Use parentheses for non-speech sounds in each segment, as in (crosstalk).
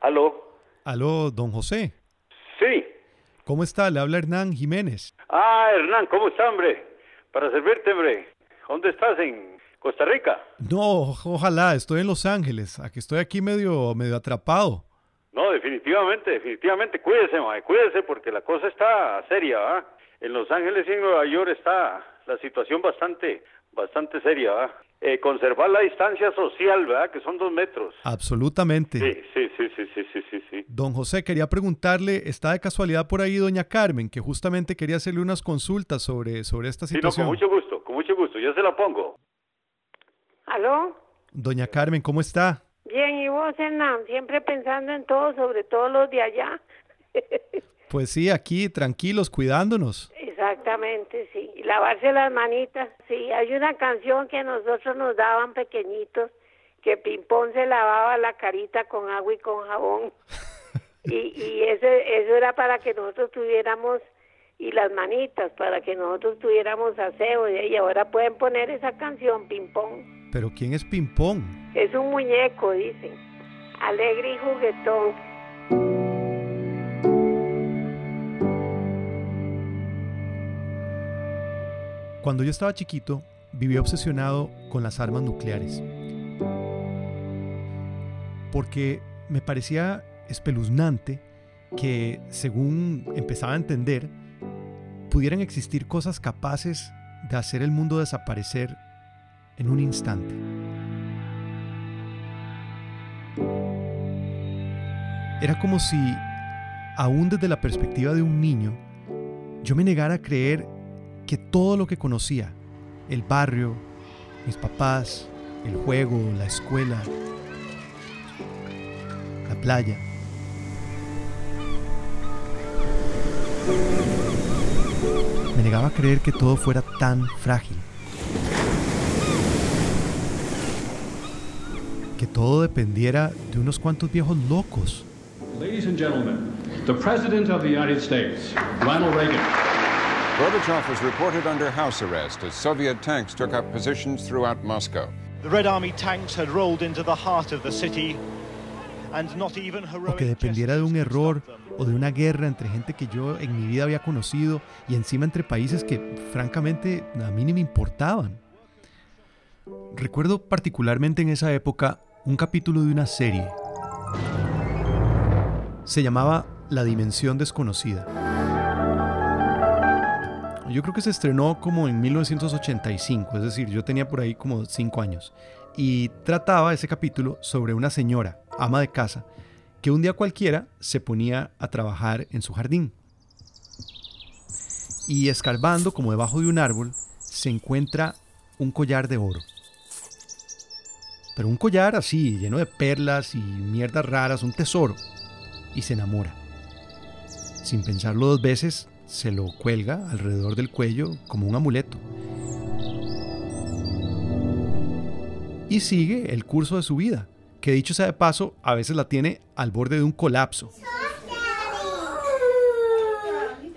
Aló. Aló, don José. Sí. ¿Cómo está? Le habla Hernán Jiménez. Ah, Hernán, ¿cómo está, hombre? Para servirte, hombre. ¿Dónde estás? ¿En Costa Rica? No, ojalá, estoy en Los Ángeles. Aquí estoy aquí medio, medio atrapado. No, definitivamente, definitivamente. Cuídese, mae, cuídese porque la cosa está seria, ¿va? En Los Ángeles y en Nueva York está la situación bastante, bastante seria, ¿va? Eh, conservar la distancia social, ¿verdad? Que son dos metros. Absolutamente. Sí, sí, sí, sí, sí, sí, sí, sí. Don José, quería preguntarle, ¿está de casualidad por ahí doña Carmen, que justamente quería hacerle unas consultas sobre, sobre esta Sí, no, situación? con mucho gusto, con mucho gusto. Yo se la pongo. ¿Aló? Doña Carmen, ¿cómo está? Bien, ¿y vos, Hernán? Siempre pensando en todo, sobre todo los de allá. (laughs) Pues sí, aquí tranquilos, cuidándonos. Exactamente, sí. Y lavarse las manitas. Sí, hay una canción que nosotros nos daban pequeñitos, que Pimpón se lavaba la carita con agua y con jabón. (laughs) Y, y ese, eso era para que nosotros tuviéramos, y las manitas, para que nosotros tuviéramos aseo. Y ahora pueden poner esa canción, Pimpón. Pero ¿quién es Pimpón? Es un muñeco, dicen. Alegre y juguetón. Cuando yo estaba chiquito, viví obsesionado con las armas nucleares. Porque me parecía espeluznante que, según empezaba a entender, pudieran existir cosas capaces de hacer el mundo desaparecer en un instante. Era como si, aún desde la perspectiva de un niño, yo me negara a creer que todo lo que conocía, el barrio, mis papás, el juego, la escuela, la playa, me negaba a creer que todo fuera tan frágil. Que todo dependiera de unos cuantos viejos locos. Ladies and gentlemen, the President of the United States, Ronald Reagan. Gorbachev was reported under house arrest as Soviet tanks took up positions throughout Moscow. The Red Army tanks had rolled into the heart of the city, and not even heroic o que dependiera de un error o de una guerra entre gente que yo en mi vida había conocido y encima entre países que francamente a mí ni me importaban. Recuerdo particularmente en esa época un capítulo de una serie. Se llamaba La Dimensión Desconocida. Yo creo que se estrenó como en 1985, es decir, yo tenía por ahí como 5 años. Y trataba ese capítulo sobre una señora, ama de casa, que un día cualquiera se ponía a trabajar en su jardín. Y escarbando como debajo de un árbol, se encuentra un collar de oro. Pero un collar así, lleno de perlas y mierdas raras, un tesoro. Y se enamora. Sin pensarlo dos veces, se lo cuelga alrededor del cuello como un amuleto. Y sigue el curso de su vida, que dicho sea de paso, a veces la tiene al borde de un colapso.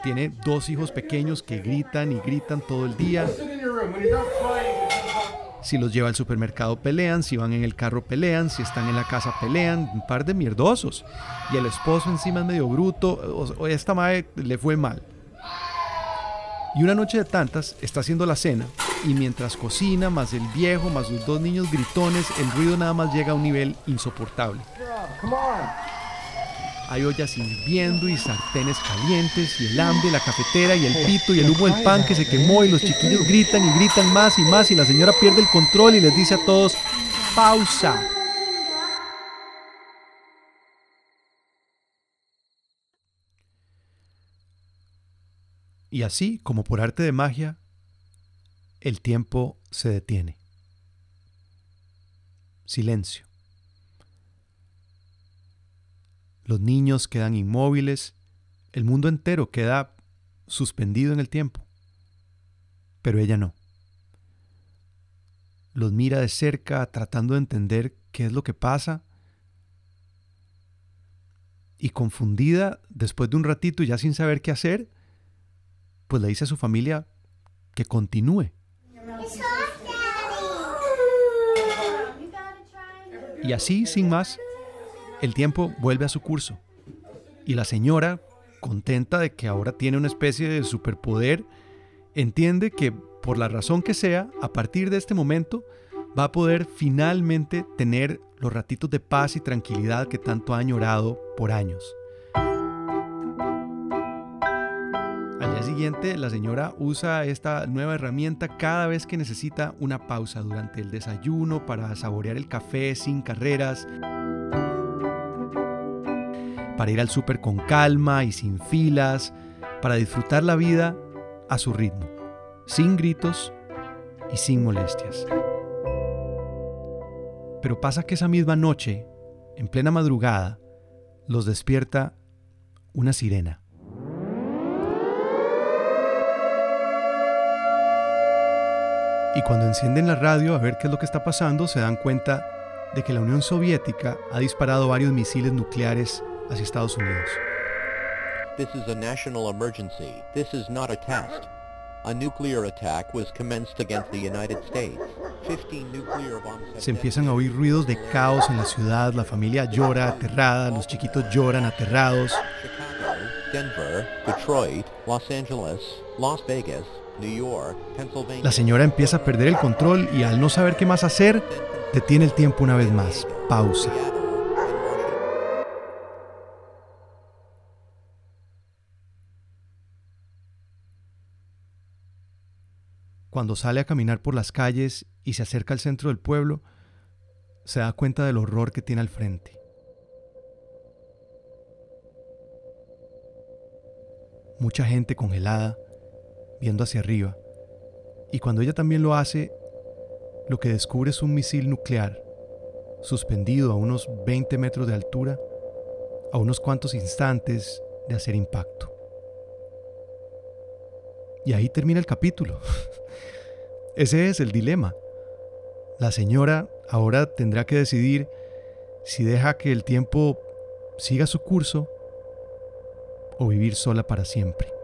Tiene dos hijos pequeños que gritan y gritan todo el día. Si los lleva al supermercado pelean, si van en el carro pelean, si están en la casa pelean, un par de mierdosos. Y el esposo encima es medio bruto, o, esta madre le fue mal. Y una noche de tantas está haciendo la cena y mientras cocina, más el viejo, más los dos niños gritones, el ruido nada más llega a un nivel insoportable. Hay ollas hirviendo y sartenes calientes y el hambre, la cafetera y el pito y el humo del pan que se quemó y los chiquillos gritan y gritan más y más y la señora pierde el control y les dice a todos, pausa. Y así, como por arte de magia, el tiempo se detiene. Silencio. Los niños quedan inmóviles, el mundo entero queda suspendido en el tiempo. Pero ella no. Los mira de cerca tratando de entender qué es lo que pasa. Y confundida, después de un ratito ya sin saber qué hacer, pues le dice a su familia que continúe. Y así, sin más, el tiempo vuelve a su curso. Y la señora, contenta de que ahora tiene una especie de superpoder, entiende que por la razón que sea, a partir de este momento, va a poder finalmente tener los ratitos de paz y tranquilidad que tanto ha añorado por años. Día siguiente, la señora usa esta nueva herramienta cada vez que necesita una pausa durante el desayuno para saborear el café sin carreras, para ir al súper con calma y sin filas, para disfrutar la vida a su ritmo, sin gritos y sin molestias. Pero pasa que esa misma noche, en plena madrugada, los despierta una sirena. Y cuando encienden la radio a ver qué es lo que está pasando, se dan cuenta de que la Unión Soviética ha disparado varios misiles nucleares hacia Estados Unidos. This is a national emergency. This is not a test. A nuclear attack was commenced against the United States. 15 nuclear bombs Se empiezan a oír ruidos de caos en la ciudad, la familia llora aterrada, los chiquitos lloran aterrados. Chicago, Denver, Detroit, Los Angeles, Las Vegas. La señora empieza a perder el control y al no saber qué más hacer, detiene el tiempo una vez más. Pausa. Cuando sale a caminar por las calles y se acerca al centro del pueblo, se da cuenta del horror que tiene al frente. Mucha gente congelada, viendo hacia arriba. Y cuando ella también lo hace, lo que descubre es un misil nuclear, suspendido a unos 20 metros de altura, a unos cuantos instantes de hacer impacto. Y ahí termina el capítulo. (laughs) Ese es el dilema. La señora ahora tendrá que decidir si deja que el tiempo siga su curso o vivir sola para siempre.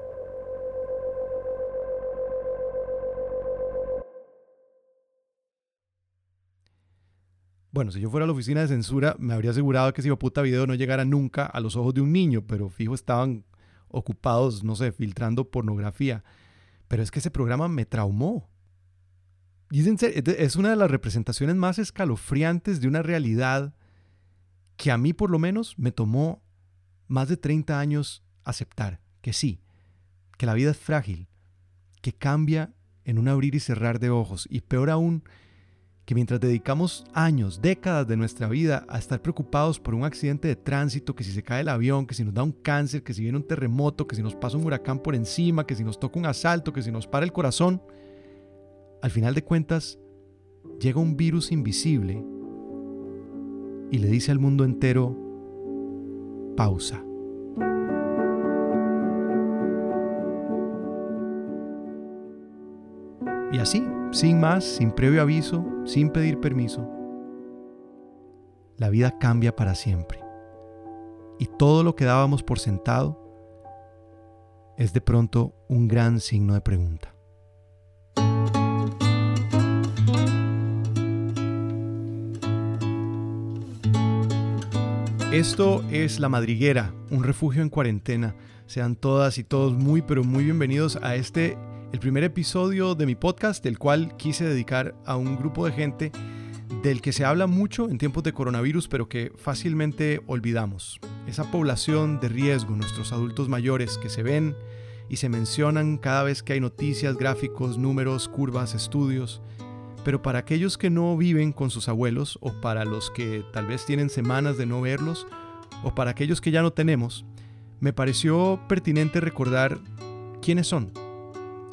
Bueno, si yo fuera a la oficina de censura, me habría asegurado que ese puta video no llegara nunca a los ojos de un niño, pero fijo estaban ocupados, no sé, filtrando pornografía. Pero es que ese programa me traumó. Y es una de las representaciones más escalofriantes de una realidad que a mí por lo menos me tomó más de 30 años aceptar que sí, que la vida es frágil, que cambia en un abrir y cerrar de ojos y peor aún, que mientras dedicamos años, décadas de nuestra vida a estar preocupados por un accidente de tránsito, que si se cae el avión, que si nos da un cáncer, que si viene un terremoto, que si nos pasa un huracán por encima, que si nos toca un asalto, que si nos para el corazón, al final de cuentas llega un virus invisible y le dice al mundo entero, pausa. Y así, sin más, sin previo aviso, sin pedir permiso, la vida cambia para siempre. Y todo lo que dábamos por sentado es de pronto un gran signo de pregunta. Esto es La Madriguera, un refugio en cuarentena. Sean todas y todos muy pero muy bienvenidos a este, el primer episodio de mi podcast, el cual quise dedicar a un grupo de gente del que se habla mucho en tiempos de coronavirus, pero que fácilmente olvidamos. Esa población de riesgo, nuestros adultos mayores que se ven y se mencionan cada vez que hay noticias, gráficos, números, curvas, estudios. Pero para aquellos que no viven con sus abuelos o para los que tal vez tienen semanas de no verlos o para aquellos que ya no tenemos, me pareció pertinente recordar quiénes son,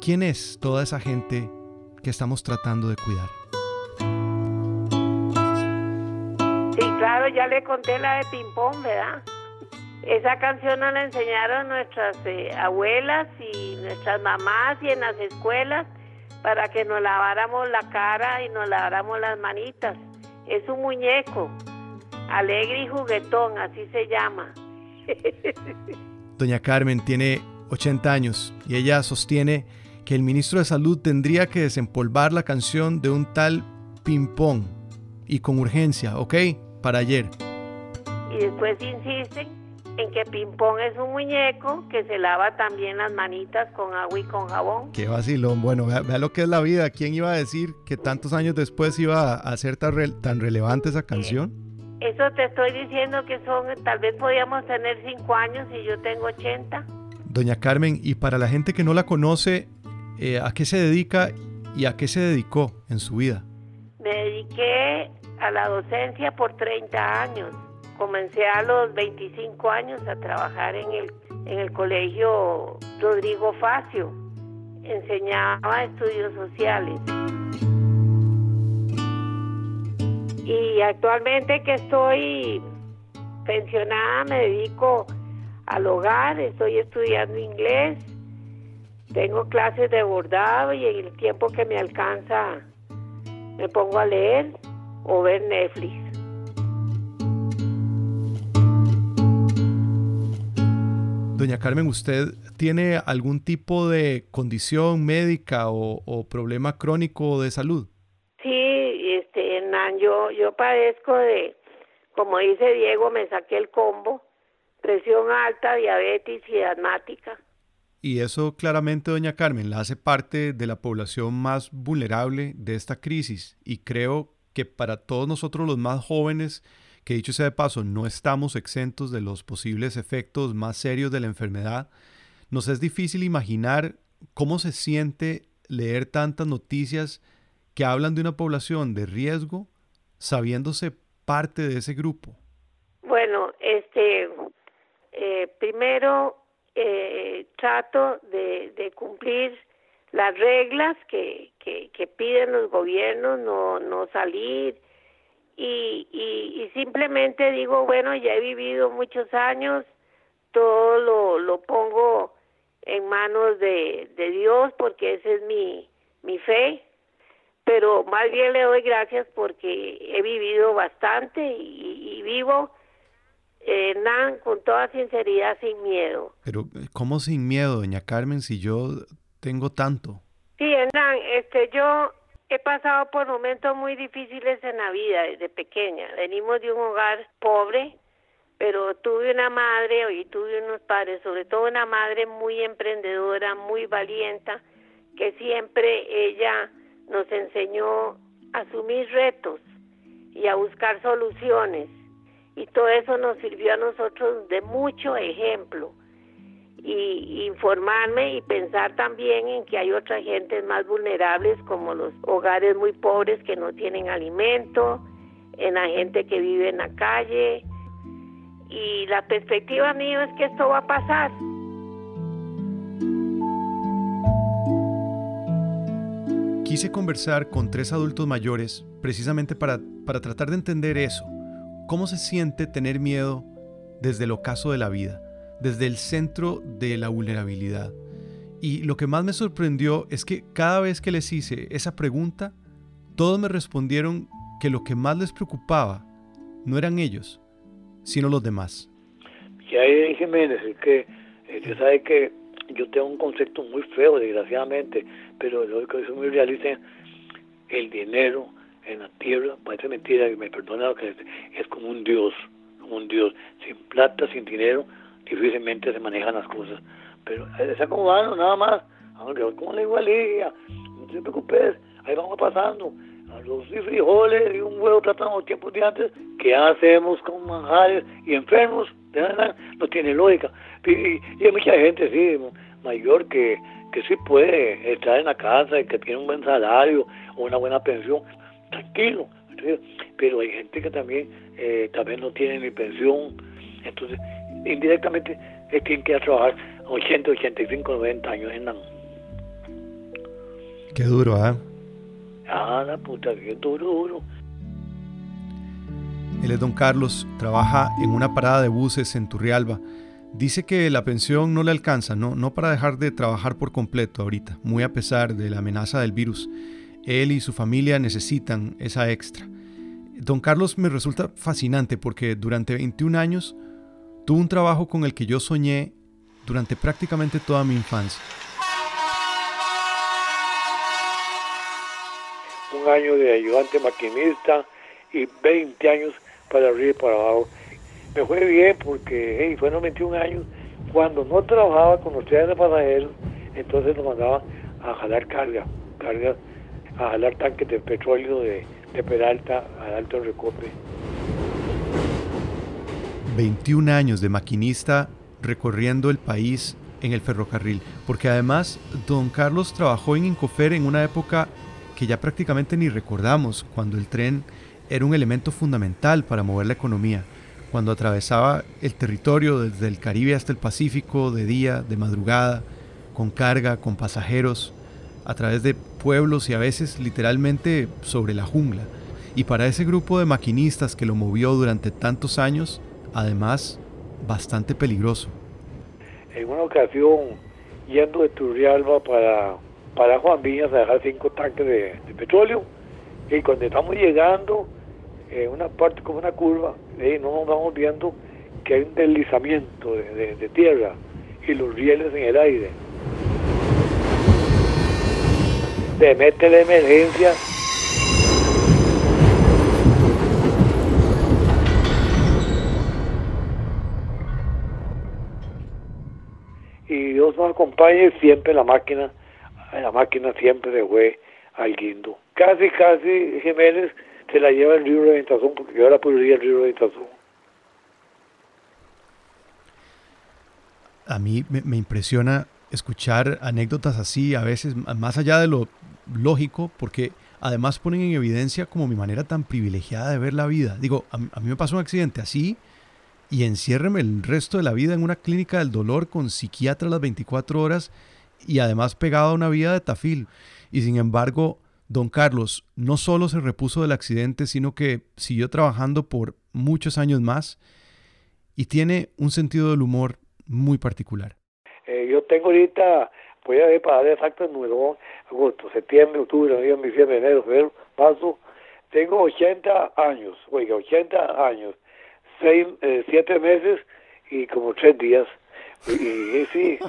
quién es toda esa gente que estamos tratando de cuidar. Sí, claro, ya le conté la de ping-pong, ¿verdad? Esa canción nos la enseñaron nuestras eh, abuelas y nuestras mamás y en las escuelas para que nos laváramos la cara y nos laváramos las manitas. Es un muñeco, alegre y juguetón, así se llama. (laughs) Doña Carmen tiene 80 años y ella sostiene que el ministro de Salud tendría que desempolvar la canción de un tal ping-pong y con urgencia, ¿ok? Para ayer. y después insisten en que Pimpón es un muñeco que se lava también las manitas con agua y con jabón. Qué vacilón. Bueno, vea, vea lo que es la vida. ¿Quién iba a decir que tantos años después iba a ser tan, re- tan relevante esa canción? Eso te estoy diciendo que son, tal vez podíamos tener cinco años y yo tengo 80. Doña Carmen, y para la gente que no la conoce, eh, ¿a qué se dedica y a qué se dedicó en su vida? Me dediqué a la docencia por 30 años. Comencé a los 25 años a trabajar en el, en el colegio Rodrigo Facio. Enseñaba estudios sociales. Y actualmente que estoy pensionada me dedico al hogar, estoy estudiando inglés, tengo clases de bordado y en el tiempo que me alcanza me pongo a leer o ver Netflix. Doña Carmen, ¿usted tiene algún tipo de condición médica o, o problema crónico de salud? Sí, este, Hernán, yo, yo padezco de, como dice Diego, me saqué el combo, presión alta, diabetes y asmática. Y eso claramente, doña Carmen, la hace parte de la población más vulnerable de esta crisis. Y creo que para todos nosotros los más jóvenes, que dicho sea de paso, no estamos exentos de los posibles efectos más serios de la enfermedad, nos es difícil imaginar cómo se siente leer tantas noticias que hablan de una población de riesgo sabiéndose parte de ese grupo. Bueno, este, eh, primero eh, trato de, de, cumplir las reglas que, piden los gobiernos, no, no salir. Y, y, y, simplemente digo, bueno, ya he vivido muchos años, todo lo, pongo en manos de, de Dios porque esa es mi, mi fe, pero más bien le doy gracias porque he vivido bastante y vivo Hernán, con toda sinceridad, sin miedo. Pero, ¿cómo sin miedo, doña Carmen, si yo tengo tanto? Sí, Hernán, este, yo he pasado por momentos muy difíciles en la vida desde pequeña. Venimos de un hogar pobre, pero tuve una madre y tuve unos padres, sobre todo una madre muy emprendedora, muy valienta, que siempre ella nos enseñó a asumir retos y a buscar soluciones y todo eso nos sirvió a nosotros de mucho ejemplo. Y informarme y pensar también en que hay otras gentes más vulnerables como los hogares muy pobres que no tienen alimento, en la gente que vive en la calle. Y la perspectiva mía es que esto va a pasar. Quise conversar con tres adultos mayores precisamente para, para tratar de entender eso ¿Cómo se siente tener miedo desde el ocaso de la vida, desde el centro de la vulnerabilidad? Y lo que más me sorprendió es que cada vez que les hice esa pregunta, todos me respondieron que lo que más les preocupaba no eran ellos, sino los demás. Y ahí Jiménez, es que usted sabe que yo tengo un concepto muy feo, desgraciadamente, pero lo que soy muy realista, el dinero en la tierra, parece mentira, que me perdona que es, como un dios, como un dios, sin plata, sin dinero, difícilmente se manejan las cosas, pero es acomodando nada más, aunque como le digo a Lidia, no te preocupes, ahí vamos pasando, arroz y frijoles y un huevo tratando los tiempos de antes, ¿qué hacemos con manjares y enfermos? No tiene lógica, y hay mucha gente, sí, mayor que, que sí puede estar en la casa y que tiene un buen salario o una buena pensión, tranquilo, pero hay gente que también eh, también no tiene ni pensión, entonces indirectamente es tienen que ir a trabajar 80, 85, 90 años en la... Qué duro, ¿eh? Ah, la puta, qué duro, duro. Él es don Carlos, trabaja en una parada de buses en Turrialba. Dice que la pensión no le alcanza, no, no para dejar de trabajar por completo ahorita, muy a pesar de la amenaza del virus. Él y su familia necesitan esa extra. Don Carlos me resulta fascinante porque durante 21 años tuvo un trabajo con el que yo soñé durante prácticamente toda mi infancia. Un año de ayudante maquinista y 20 años para arriba y para abajo. Me fue bien porque hey, fueron 21 años. Cuando no trabajaba con los trenes de pasajeros, entonces nos mandaban a jalar carga, carga, a jalar tanques de petróleo de, de Peralta al Alto Recope. 21 años de maquinista recorriendo el país en el ferrocarril, porque además don Carlos trabajó en Incofer en una época que ya prácticamente ni recordamos, cuando el tren era un elemento fundamental para mover la economía, cuando atravesaba el territorio desde el Caribe hasta el Pacífico, de día, de madrugada, con carga, con pasajeros, a través de pueblos y a veces literalmente sobre la jungla. Y para ese grupo de maquinistas que lo movió durante tantos años, además bastante peligroso. En una ocasión, yendo de Turrialba para, para Juan Viñas a dejar cinco tanques de, petróleo, y cuando estamos llegando, en una parte como una curva, no nos vamos viendo que hay un deslizamiento de, de tierra y los rieles en el aire. Se mete la emergencia y Dios nos acompañe siempre la máquina, la máquina siempre se fue al guindo. Casi, casi Jiménez se la lleva el río de Ventazón, porque yo ahora podría el río de Ventazón. A mí me impresiona escuchar anécdotas así, a veces más allá de lo lógico, porque además ponen en evidencia como mi manera tan privilegiada de ver la vida. Digo, a, mí me pasó un accidente así, y enciérreme el resto de la vida en una clínica del dolor con psiquiatra las 24 horas y además pegado a una vida de tafil. Y sin embargo, don Carlos no solo se repuso del accidente, sino que siguió trabajando por muchos años más y tiene un sentido del humor muy particular. Eh, yo tengo ahorita, voy a ver para dar exacto el número, agosto, septiembre, octubre, noviembre, diciembre, enero, febrero, marzo, tengo 80 años, oiga, 80 años seis, eh, siete meses y como tres días. Y, sí.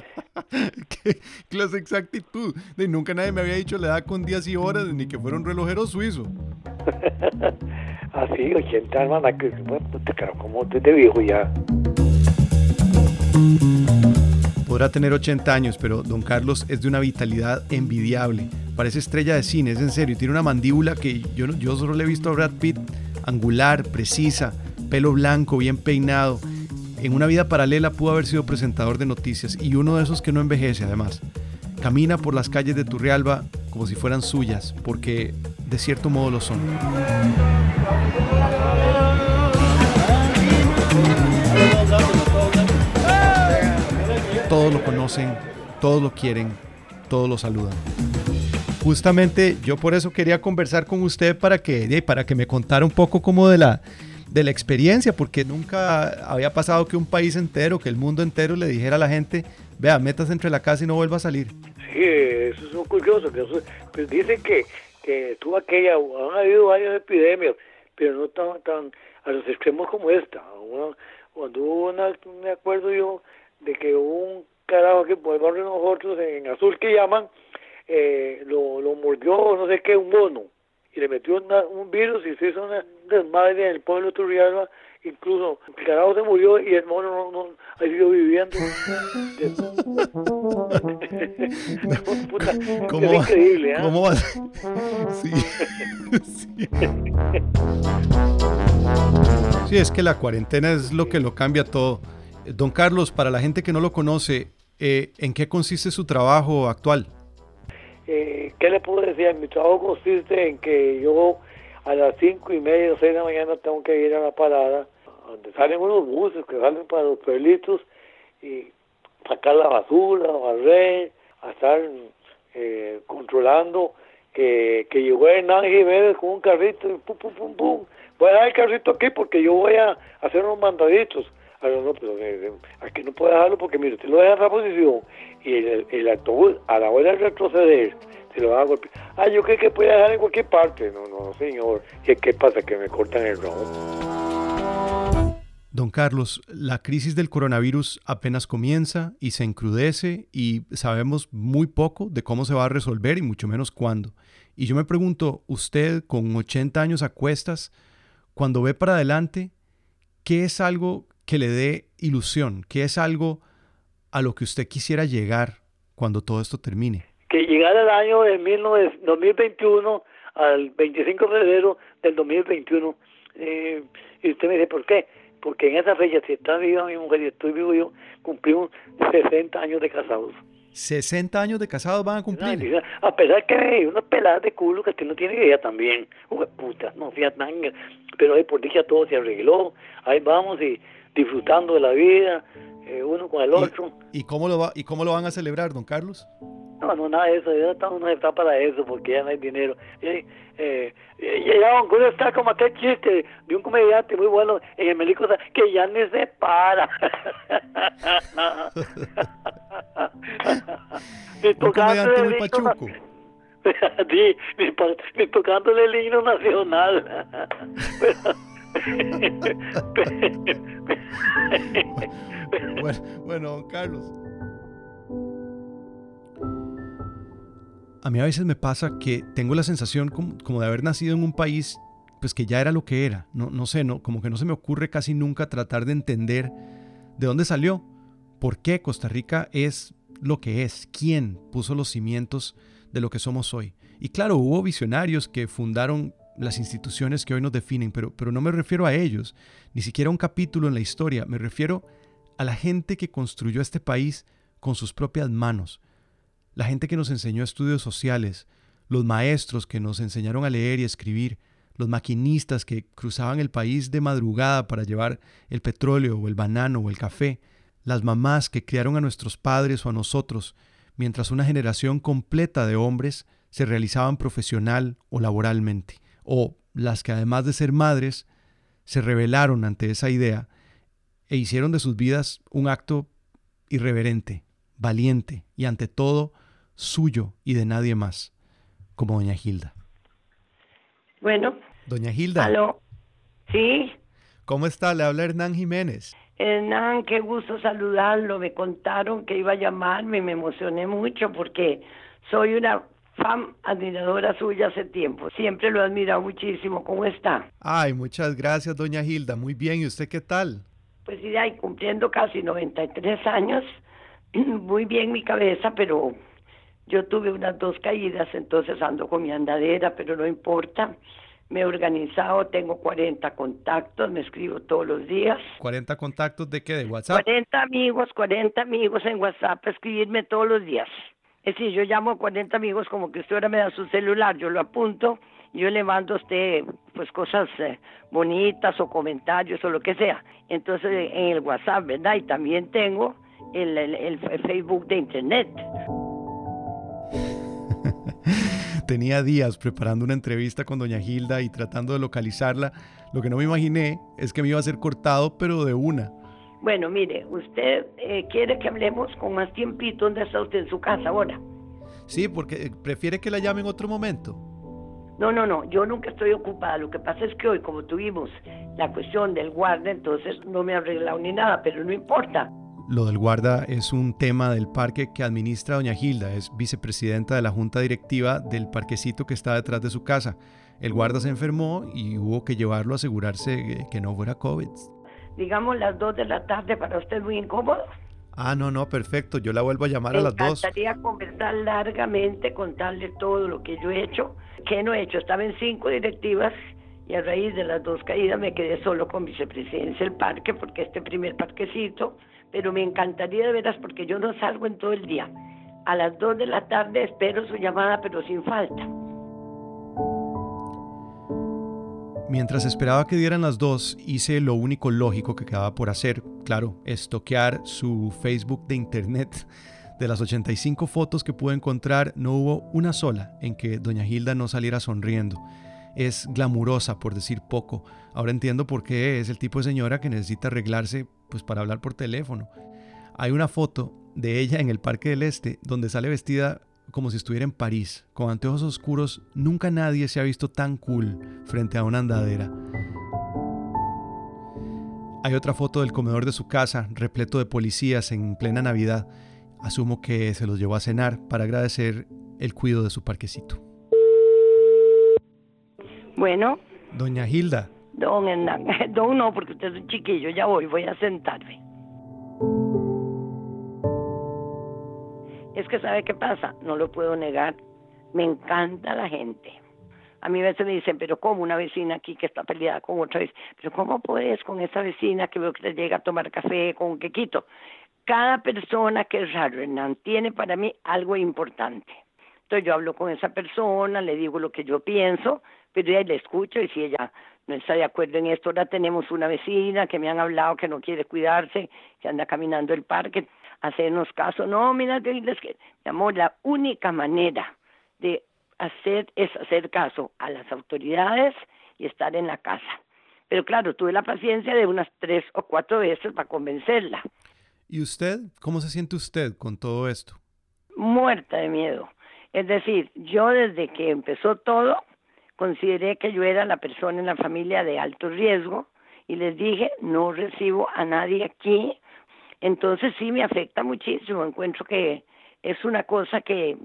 (laughs) ¿Qué clase exactitud? De nunca nadie me había dicho la edad con días y horas, ni que fuera un relojero suizo. (laughs) Así, 80 hermana, que bueno, te como de viejo ya. Podrá tener 80 años, pero don Carlos es de una vitalidad envidiable. Parece estrella de cine, es en serio. Tiene una mandíbula que yo, yo solo le he visto a Brad Pitt, angular, precisa pelo blanco, bien peinado. En una vida paralela pudo haber sido presentador de noticias y uno de esos que no envejece además. Camina por las calles de Turrialba como si fueran suyas, porque de cierto modo lo son. Todos lo conocen, todos lo quieren, todos lo saludan. Justamente yo por eso quería conversar con usted para que, para que me contara un poco como de la, de la experiencia, porque nunca había pasado que un país entero, que el mundo entero le dijera a la gente, vea, metas entre la casa y no vuelva a salir. Sí, eso es muy curioso. Que pues dicen que, que tuvo aquella, han habido varias epidemias, pero no tan, tan a los extremos como esta. cuando hubo una, me acuerdo yo de que hubo un carajo que por el de nosotros, en azul que llaman, eh, lo, lo mordió, no sé qué, un mono y le metió un virus y se hizo una desmadre en el pueblo de Turrialba. Incluso el carajo se murió y el mono no, ha ido viviendo. (laughs) ¿Cómo es increíble, ¿eh? ¿Cómo va? Sí. (laughs) sí. sí, es que la cuarentena es lo que lo cambia todo. Don Carlos, para la gente que no lo conoce, eh, ¿en qué consiste su trabajo actual? Eh, ¿qué le puedo decir? Mi trabajo consiste en que yo a las cinco y media o seis de la mañana tengo que ir a la parada, donde salen unos buses que salen para los pueblitos y sacar la basura, barrer, a estar eh, controlando que, que llegó Hernán Jiménez con un carrito y pum, pum, pum, pum. Voy a dejar el carrito aquí porque yo voy a hacer unos mandaditos. Ah, no, pero eh, aquí no puede dejarlo porque, mire, usted lo deja en esa posición y el, el autobús, a la hora de retroceder, se lo va a golpear. Ah, yo creo que puede dejar en cualquier parte. No, no, señor. ¿Qué, qué pasa? Que me cortan el rojo. Don Carlos, la crisis del coronavirus apenas comienza y se encrudece y sabemos muy poco de cómo se va a resolver y mucho menos cuándo. Y yo me pregunto, usted con 80 años a cuestas, cuando ve para adelante, ¿qué es algo que le dé ilusión? ¿Qué es algo a lo que usted quisiera llegar cuando todo esto termine? Que llegara el año de 2021 al 25 de febrero del 2021. Eh, y usted me dice, ¿por qué? Porque en esa fecha, si está viva mi mujer y estoy vivo yo, cumplimos 60 años de casados. 60 años de casados van a cumplir. A pesar que hay unas peladas de culo que usted no tiene idea también. Uy, puta, no fíjate, pero ahí por dicha todo se arregló. Ahí vamos y disfrutando de la vida, eh, uno con el otro. ¿Y, cómo lo va, ¿Y cómo lo van a celebrar, don Carlos? No, no, nada de eso, ya estamos, no está para eso porque ya no hay dinero. Eh, eh, ya uno está como aquel chiste de un comediante muy bueno en el Melico que ya ni se para. (laughs) un comediante muy pachuco. (laughs) sí, ni, tocándole el himno nacional. (laughs) bueno, don Carlos. A mí a veces me pasa que tengo la sensación como, de haber nacido en un país pues que ya era lo que era. No, no sé, no, como que no se me ocurre casi nunca tratar de entender de dónde salió, por qué Costa Rica es lo que es, quién puso los cimientos de lo que somos hoy. Y claro, hubo visionarios que fundaron las instituciones que hoy nos definen, pero, pero no me refiero a ellos, ni siquiera a un capítulo en la historia, me refiero a la gente que construyó este país con sus propias manos, la gente que nos enseñó estudios sociales, los maestros que nos enseñaron a leer y escribir, los maquinistas que cruzaban el país de madrugada para llevar el petróleo o el banano o el café, las mamás que criaron a nuestros padres o a nosotros, mientras una generación completa de hombres se realizaban profesional o laboralmente, o las que además de ser madres, se rebelaron ante esa idea e hicieron de sus vidas un acto irreverente, valiente y ante todo suyo y de nadie más, como doña Hilda. Bueno. Doña Hilda. ¿Aló? Sí. ¿Cómo está? Le habla Hernán Jiménez. Hernán, qué gusto saludarlo. Me contaron que iba a llamarme y me emocioné mucho porque soy una fan admiradora suya hace tiempo. Siempre lo he admirado muchísimo. ¿Cómo está? Ay, muchas gracias, doña Hilda. Muy bien. ¿Y usted qué tal? Pues sí, ahí cumpliendo casi 93 años. (clears throat) Muy bien mi cabeza, pero yo tuve unas dos caídas, entonces ando con mi andadera, pero no importa. Me he organizado, tengo 40 contactos, me escribo todos los días. ¿40 contactos de qué? ¿De WhatsApp? 40 amigos, 40 amigos en WhatsApp, escribirme todos los días. Es decir, yo llamo a 40 amigos como que usted ahora me da su celular, yo lo apunto, yo le mando a usted pues cosas eh, bonitas o comentarios o lo que sea. Entonces en el WhatsApp, ¿verdad? Y también tengo el, el Facebook de Internet. (laughs) Tenía días preparando una entrevista con doña Hilda y tratando de localizarla. Lo que no me imaginé es que me iba a ser cortado, pero de una. Bueno, mire, usted eh, quiere que hablemos con más tiempito. ¿Dónde está usted en su casa ahora? Sí, porque eh, prefiere que la llame en otro momento. No, no, no, yo nunca estoy ocupada. Lo que pasa es que hoy, como tuvimos la cuestión del guardia, entonces no me ha arreglado ni nada, pero no importa. Lo del guarda es un tema del parque que administra doña Hilda, es vicepresidenta de la junta directiva del parquecito que está detrás de su casa. El guarda se enfermó y hubo que llevarlo a asegurarse que no fuera COVID. Digamos las dos de la tarde para usted muy incómodo. Ah, no, no, perfecto. Yo la vuelvo a llamar a las dos. Me encantaría conversar largamente, contarle todo lo que yo he hecho. ¿Qué no he hecho? Estaba en cinco directivas y a raíz de las dos caídas me quedé solo con vicepresidencia del parque porque este primer parquecito pero me encantaría de veras porque yo no salgo en todo el día. A las 2 de la tarde espero su llamada, pero sin falta. Mientras esperaba que dieran las dos, hice lo único lógico que quedaba por hacer, claro, estoquear su Facebook de internet. De las 85 fotos que pude encontrar, no hubo una sola en que doña Hilda no saliera sonriendo. Es glamurosa, por decir poco. Ahora entiendo por qué es el tipo de señora que necesita arreglarse pues para hablar por teléfono. Hay una foto de ella en el Parque del Este donde sale vestida como si estuviera en París, con anteojos oscuros. Nunca nadie se ha visto tan cool frente a una andadera. Hay otra foto del comedor de su casa, repleto de policías en plena Navidad. Asumo que se los llevó a cenar para agradecer el cuidado de su parquecito. Bueno. Doña Hilda, Don Hernán, (laughs) don no, porque usted es un chiquillo, ya voy, voy a sentarme. Es que sabe qué pasa, no lo puedo negar, me encanta la gente. A mí veces me dicen, pero ¿cómo una vecina aquí que está peleada con otra vez? Pero ¿cómo puedes con esa vecina que veo que te llega a tomar café con un quequito? Cada persona que es raro, Hernán, tiene para mí algo importante. Entonces yo hablo con esa persona, le digo lo que yo pienso, pero ella le escucho y si ella no está de acuerdo en esto, ahora tenemos una vecina que me han hablado que no quiere cuidarse, que anda caminando el parque, hacernos caso. No, mira, es que, mi amor, la única manera de hacer es hacer caso a las autoridades y estar en la casa. Pero claro, tuve la paciencia de unas tres o cuatro veces para convencerla. ¿Y usted? ¿Cómo se siente usted con todo esto? Muerta de miedo. Es decir, yo desde que empezó todo, consideré que yo era la persona en la familia de alto riesgo y les dije, no recibo a nadie aquí. Entonces sí me afecta muchísimo. Encuentro que es una cosa que,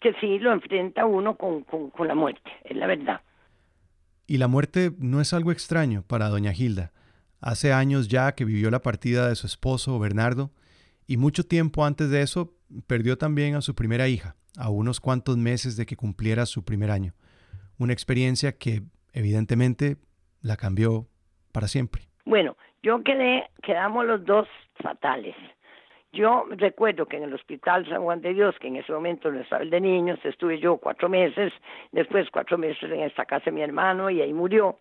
que sí lo enfrenta uno con, con, con la muerte, es la verdad. Y la muerte no es algo extraño para doña Gilda. Hace años ya que vivió la partida de su esposo, Bernardo, y mucho tiempo antes de eso perdió también a su primera hija, a unos cuantos meses de que cumpliera su primer año. Una experiencia que evidentemente la cambió para siempre. Bueno, yo quedé, quedamos los dos fatales. Yo recuerdo que en el hospital San Juan de Dios, que en ese momento no estaba el de niños, estuve yo cuatro meses, después cuatro meses en esta casa de mi hermano y ahí murió.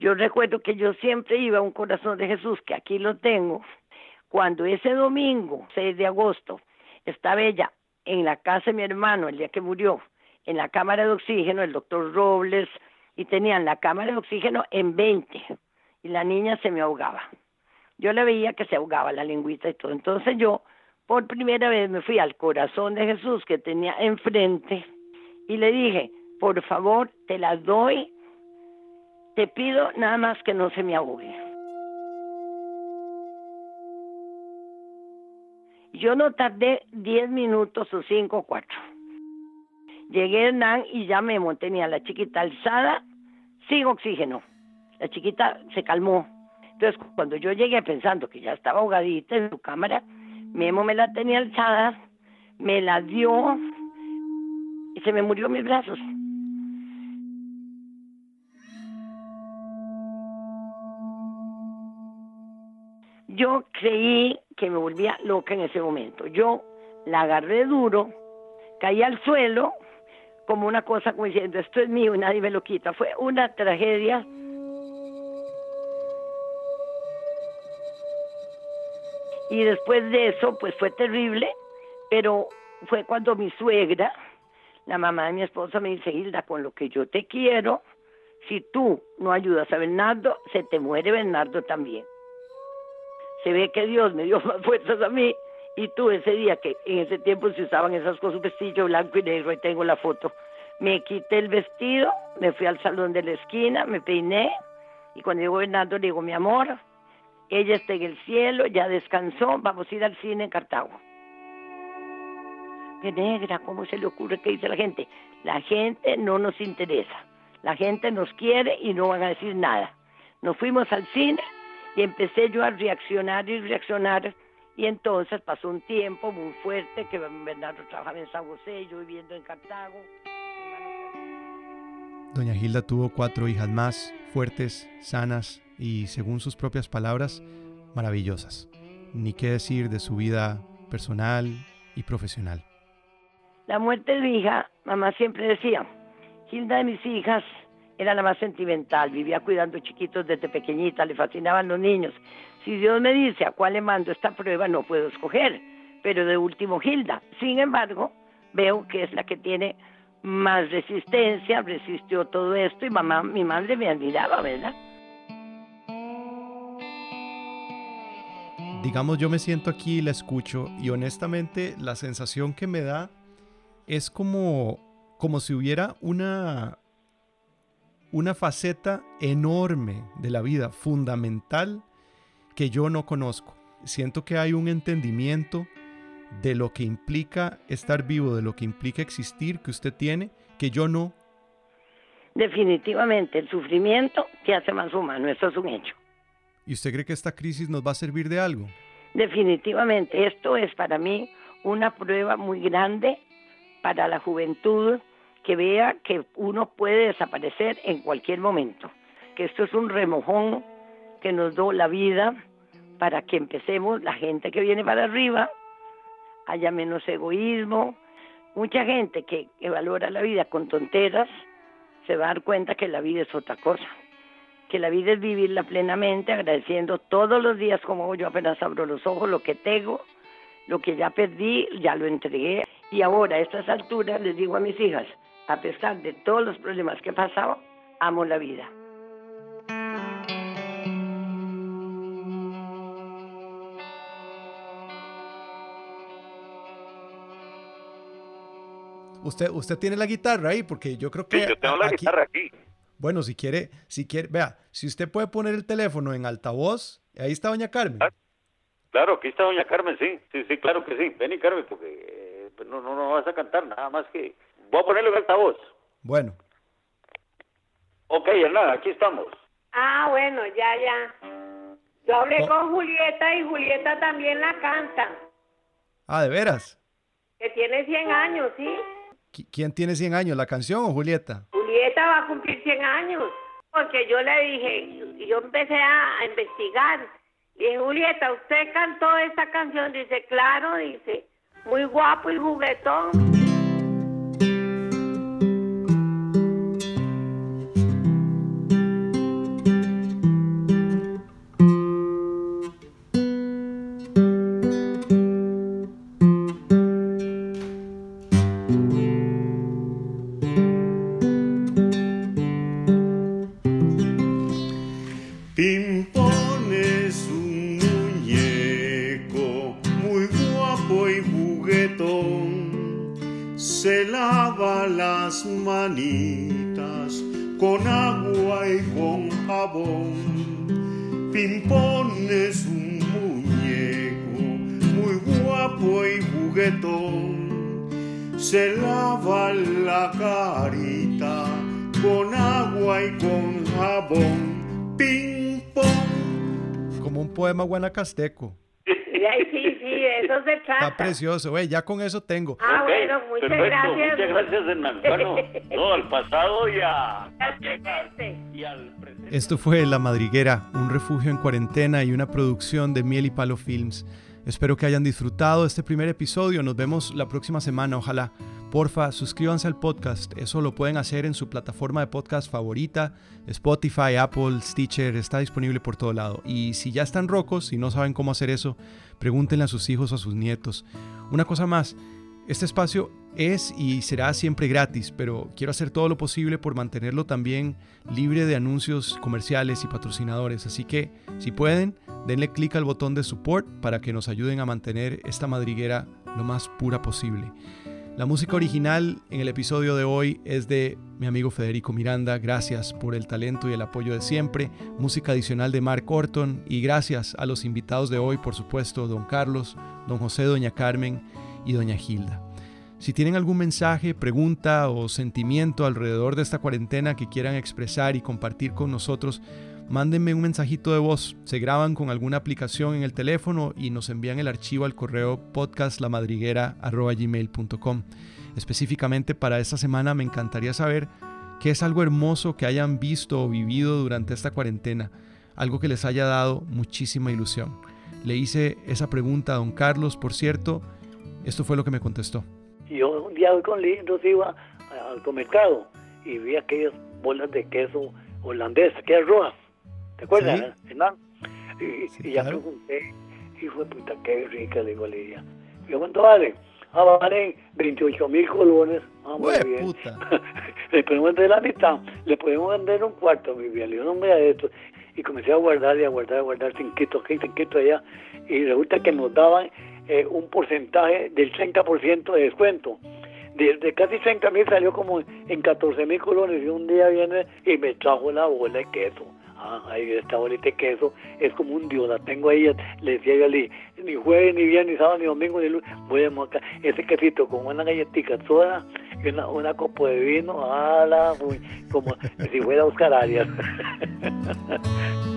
Yo recuerdo que yo siempre iba a un corazón de Jesús, que aquí lo tengo, cuando ese domingo, 6 de agosto, estaba ella en la casa de mi hermano el día que murió, en la cámara de oxígeno, el doctor Robles, y tenían la cámara de oxígeno en 20, y la niña se me ahogaba. Yo le veía que se ahogaba la lengüita y todo. Entonces yo, por primera vez, me fui al corazón de Jesús que tenía enfrente y le dije, por favor, te la doy, te pido nada más que no se me ahogue. Yo no tardé 10 minutos o 5 o 4. Llegué a Hernán y ya me monté la chiquita alzada sin oxígeno. La chiquita se calmó. Entonces, cuando yo llegué pensando que ya estaba ahogadita en su cámara, Memo me la tenía alzada, me la dio y se me murió mis brazos. Yo creí que me volvía loca en ese momento. Yo la agarré duro, caí al suelo como una cosa como diciendo, esto es mío y nadie me lo quita. Fue una tragedia. Y después de eso, pues fue terrible, pero fue cuando mi suegra, la mamá de mi esposa, me dice, Hilda, con lo que yo te quiero, si tú no ayudas a Bernardo, se te muere Bernardo también se ve que Dios me dio (laughs) más fuerzas a mí y tú ese día que en ese tiempo se usaban esas cosas, vestido blanco y negro, y tengo la foto, me quité el vestido, me fui al salón de la esquina, me peiné y cuando llegó Bernardo le digo, mi amor, ella está en el cielo, ya descansó, vamos a ir al cine en Cartago. Qué negra, ¿cómo se le ocurre que dice la gente? La gente no nos interesa, la gente nos quiere y no van a decir nada. Nos fuimos al cine y empecé yo a reaccionar y reaccionar. Y entonces pasó un tiempo muy fuerte que Bernardo trabajaba en San José, yo viviendo en Cartago. Doña Gilda tuvo cuatro hijas más, fuertes, sanas y, según sus propias palabras, maravillosas. Ni qué decir de su vida personal y profesional. La muerte de mi hija, mamá siempre decía, Gilda de mis hijas era la más sentimental, vivía cuidando chiquitos desde pequeñita, le fascinaban los niños. Si Dios me dice a cuál le mando esta prueba, no puedo escoger, pero de último Gilda. Sin embargo, veo que es la que tiene más resistencia, resistió todo esto y mamá, mi madre me admiraba, ¿verdad? Digamos, yo me siento aquí y la escucho y honestamente la sensación que me da es como, como si hubiera una, una faceta enorme de la vida, fundamental, que yo no conozco. Siento que hay un entendimiento de lo que implica estar vivo, de lo que implica existir, que usted tiene, que yo no. Definitivamente, el sufrimiento te hace más humano, eso es un hecho. ¿Y usted cree que esta crisis nos va a servir de algo? Definitivamente, esto es para mí una prueba muy grande para la juventud que vea que uno puede desaparecer en cualquier momento, que esto es un remojón que nos dio la vida para que empecemos la gente que viene para arriba, haya menos egoísmo, mucha gente que, que valora la vida con tonteras se va a dar cuenta que la vida es otra cosa que la vida es vivirla plenamente, agradeciendo todos los días como yo apenas abro los ojos, lo que tengo, lo que ya perdí, ya lo entregué. Y ahora a estas alturas les digo a mis hijas, a pesar de todos los problemas que he pasado, amo la vida. Usted, usted tiene la guitarra ahí, porque yo creo que... Sí, yo tengo la guitarra aquí. Bueno, si quiere, si quiere, vea, si usted puede poner el teléfono en altavoz, ahí está doña Carmen. Claro, aquí está doña Carmen, sí, sí, sí, claro que sí. Vení, Carmen, porque eh, pues no, no, no vas a cantar nada más que... Voy a ponerlo en altavoz. Bueno. Ok, nada, aquí estamos. Ah, bueno, ya, ya. Yo hablé con Julieta y Julieta también la canta. Ah, ¿de veras? Que tiene 100 años, ¿sí? ¿Quién tiene 100 años, la canción o Julieta? Julieta va a cumplir 100 años. Porque yo le dije, yo empecé a investigar. Le dije, Julieta, ¿usted cantó esta canción? Dice, claro, dice, muy guapo y juguetón. Las manitas con agua y con jabón. Pimpón es un muñeco muy guapo y juguetón. Se lava la carita con agua y con jabón. Ping pong. Como un poema guanacasteco. Sí, sí, sí, eso se trata. Está precioso, güey, ya con eso tengo. Ah, Ok, bueno, muchas perfecto. gracias. Muchas gracias, Hernán. Bueno, (laughs) no, al pasado y a... Y al presente. Esto fue La Madriguera, un refugio en cuarentena y una producción de Miel y Palo Films. Espero que hayan disfrutado este primer episodio. Nos vemos la próxima semana, ojalá. Porfa, suscríbanse al podcast. Eso lo pueden hacer en su plataforma de podcast favorita. Spotify, Apple, Stitcher, está disponible por todo lado. Y si ya están rocos y no saben cómo hacer eso, pregúntenle a sus hijos o a sus nietos. Una cosa más, este espacio es y será siempre gratis, pero quiero hacer todo lo posible por mantenerlo también libre de anuncios comerciales y patrocinadores. Así que, si pueden, denle clic al botón de support para que nos ayuden a mantener esta madriguera lo más pura posible. La música original en el episodio de hoy es de mi amigo Federico Miranda. Gracias por el talento y el apoyo de siempre. Música adicional de Mark Orton. Y gracias a los invitados de hoy, por supuesto, don Carlos, don José, doña Carmen y doña Gilda. Si tienen algún mensaje, pregunta o sentimiento alrededor de esta cuarentena que quieran expresar y compartir con nosotros, mándenme un mensajito de voz. Se graban con alguna aplicación en el teléfono y nos envían el archivo al correo podcastlamadriguera.gmail.com. Específicamente para esta semana me encantaría saber qué es algo hermoso que hayan visto o vivido durante esta cuarentena, algo que les haya dado muchísima ilusión. Le hice esa pregunta a don Carlos, por cierto, esto fue lo que me contestó. Yo un día voy con Lindos, iba al supermercado y vi aquellas bolas de queso holandés, aquellas rojas. ¿Te acuerdas, Sí. Hernán? Y, Sí, y ya claro. pregunté, hijo de puta, qué rica, le digo a Lidia. Y yo, ¿cuánto vale? Ah, valen 28 mil colones. Ah, muy ¡Hue bien. puta! (laughs) le podemos vender la mitad, le podemos vender un cuarto, mi bien. Le digo, no me da esto. Y comencé a guardar y a guardar, a guardar, cinquito aquí, cinquito allá. Y resulta que nos daban eh, un porcentaje del 30% de descuento. De, de casi 30 mil salió como en 14 mil colones. Y un día viene y me trajo la bola de queso. Ah, ahí esta bolita de queso es como un dios, la tengo ahí, le decía yo ali, ni jueves, ni viernes, ni sábado, ni domingo, ni lunes, voy a montar ese quesito con una galletita soda y una, una copa de vino, ala, como si fuera Oscar Arias. (laughs)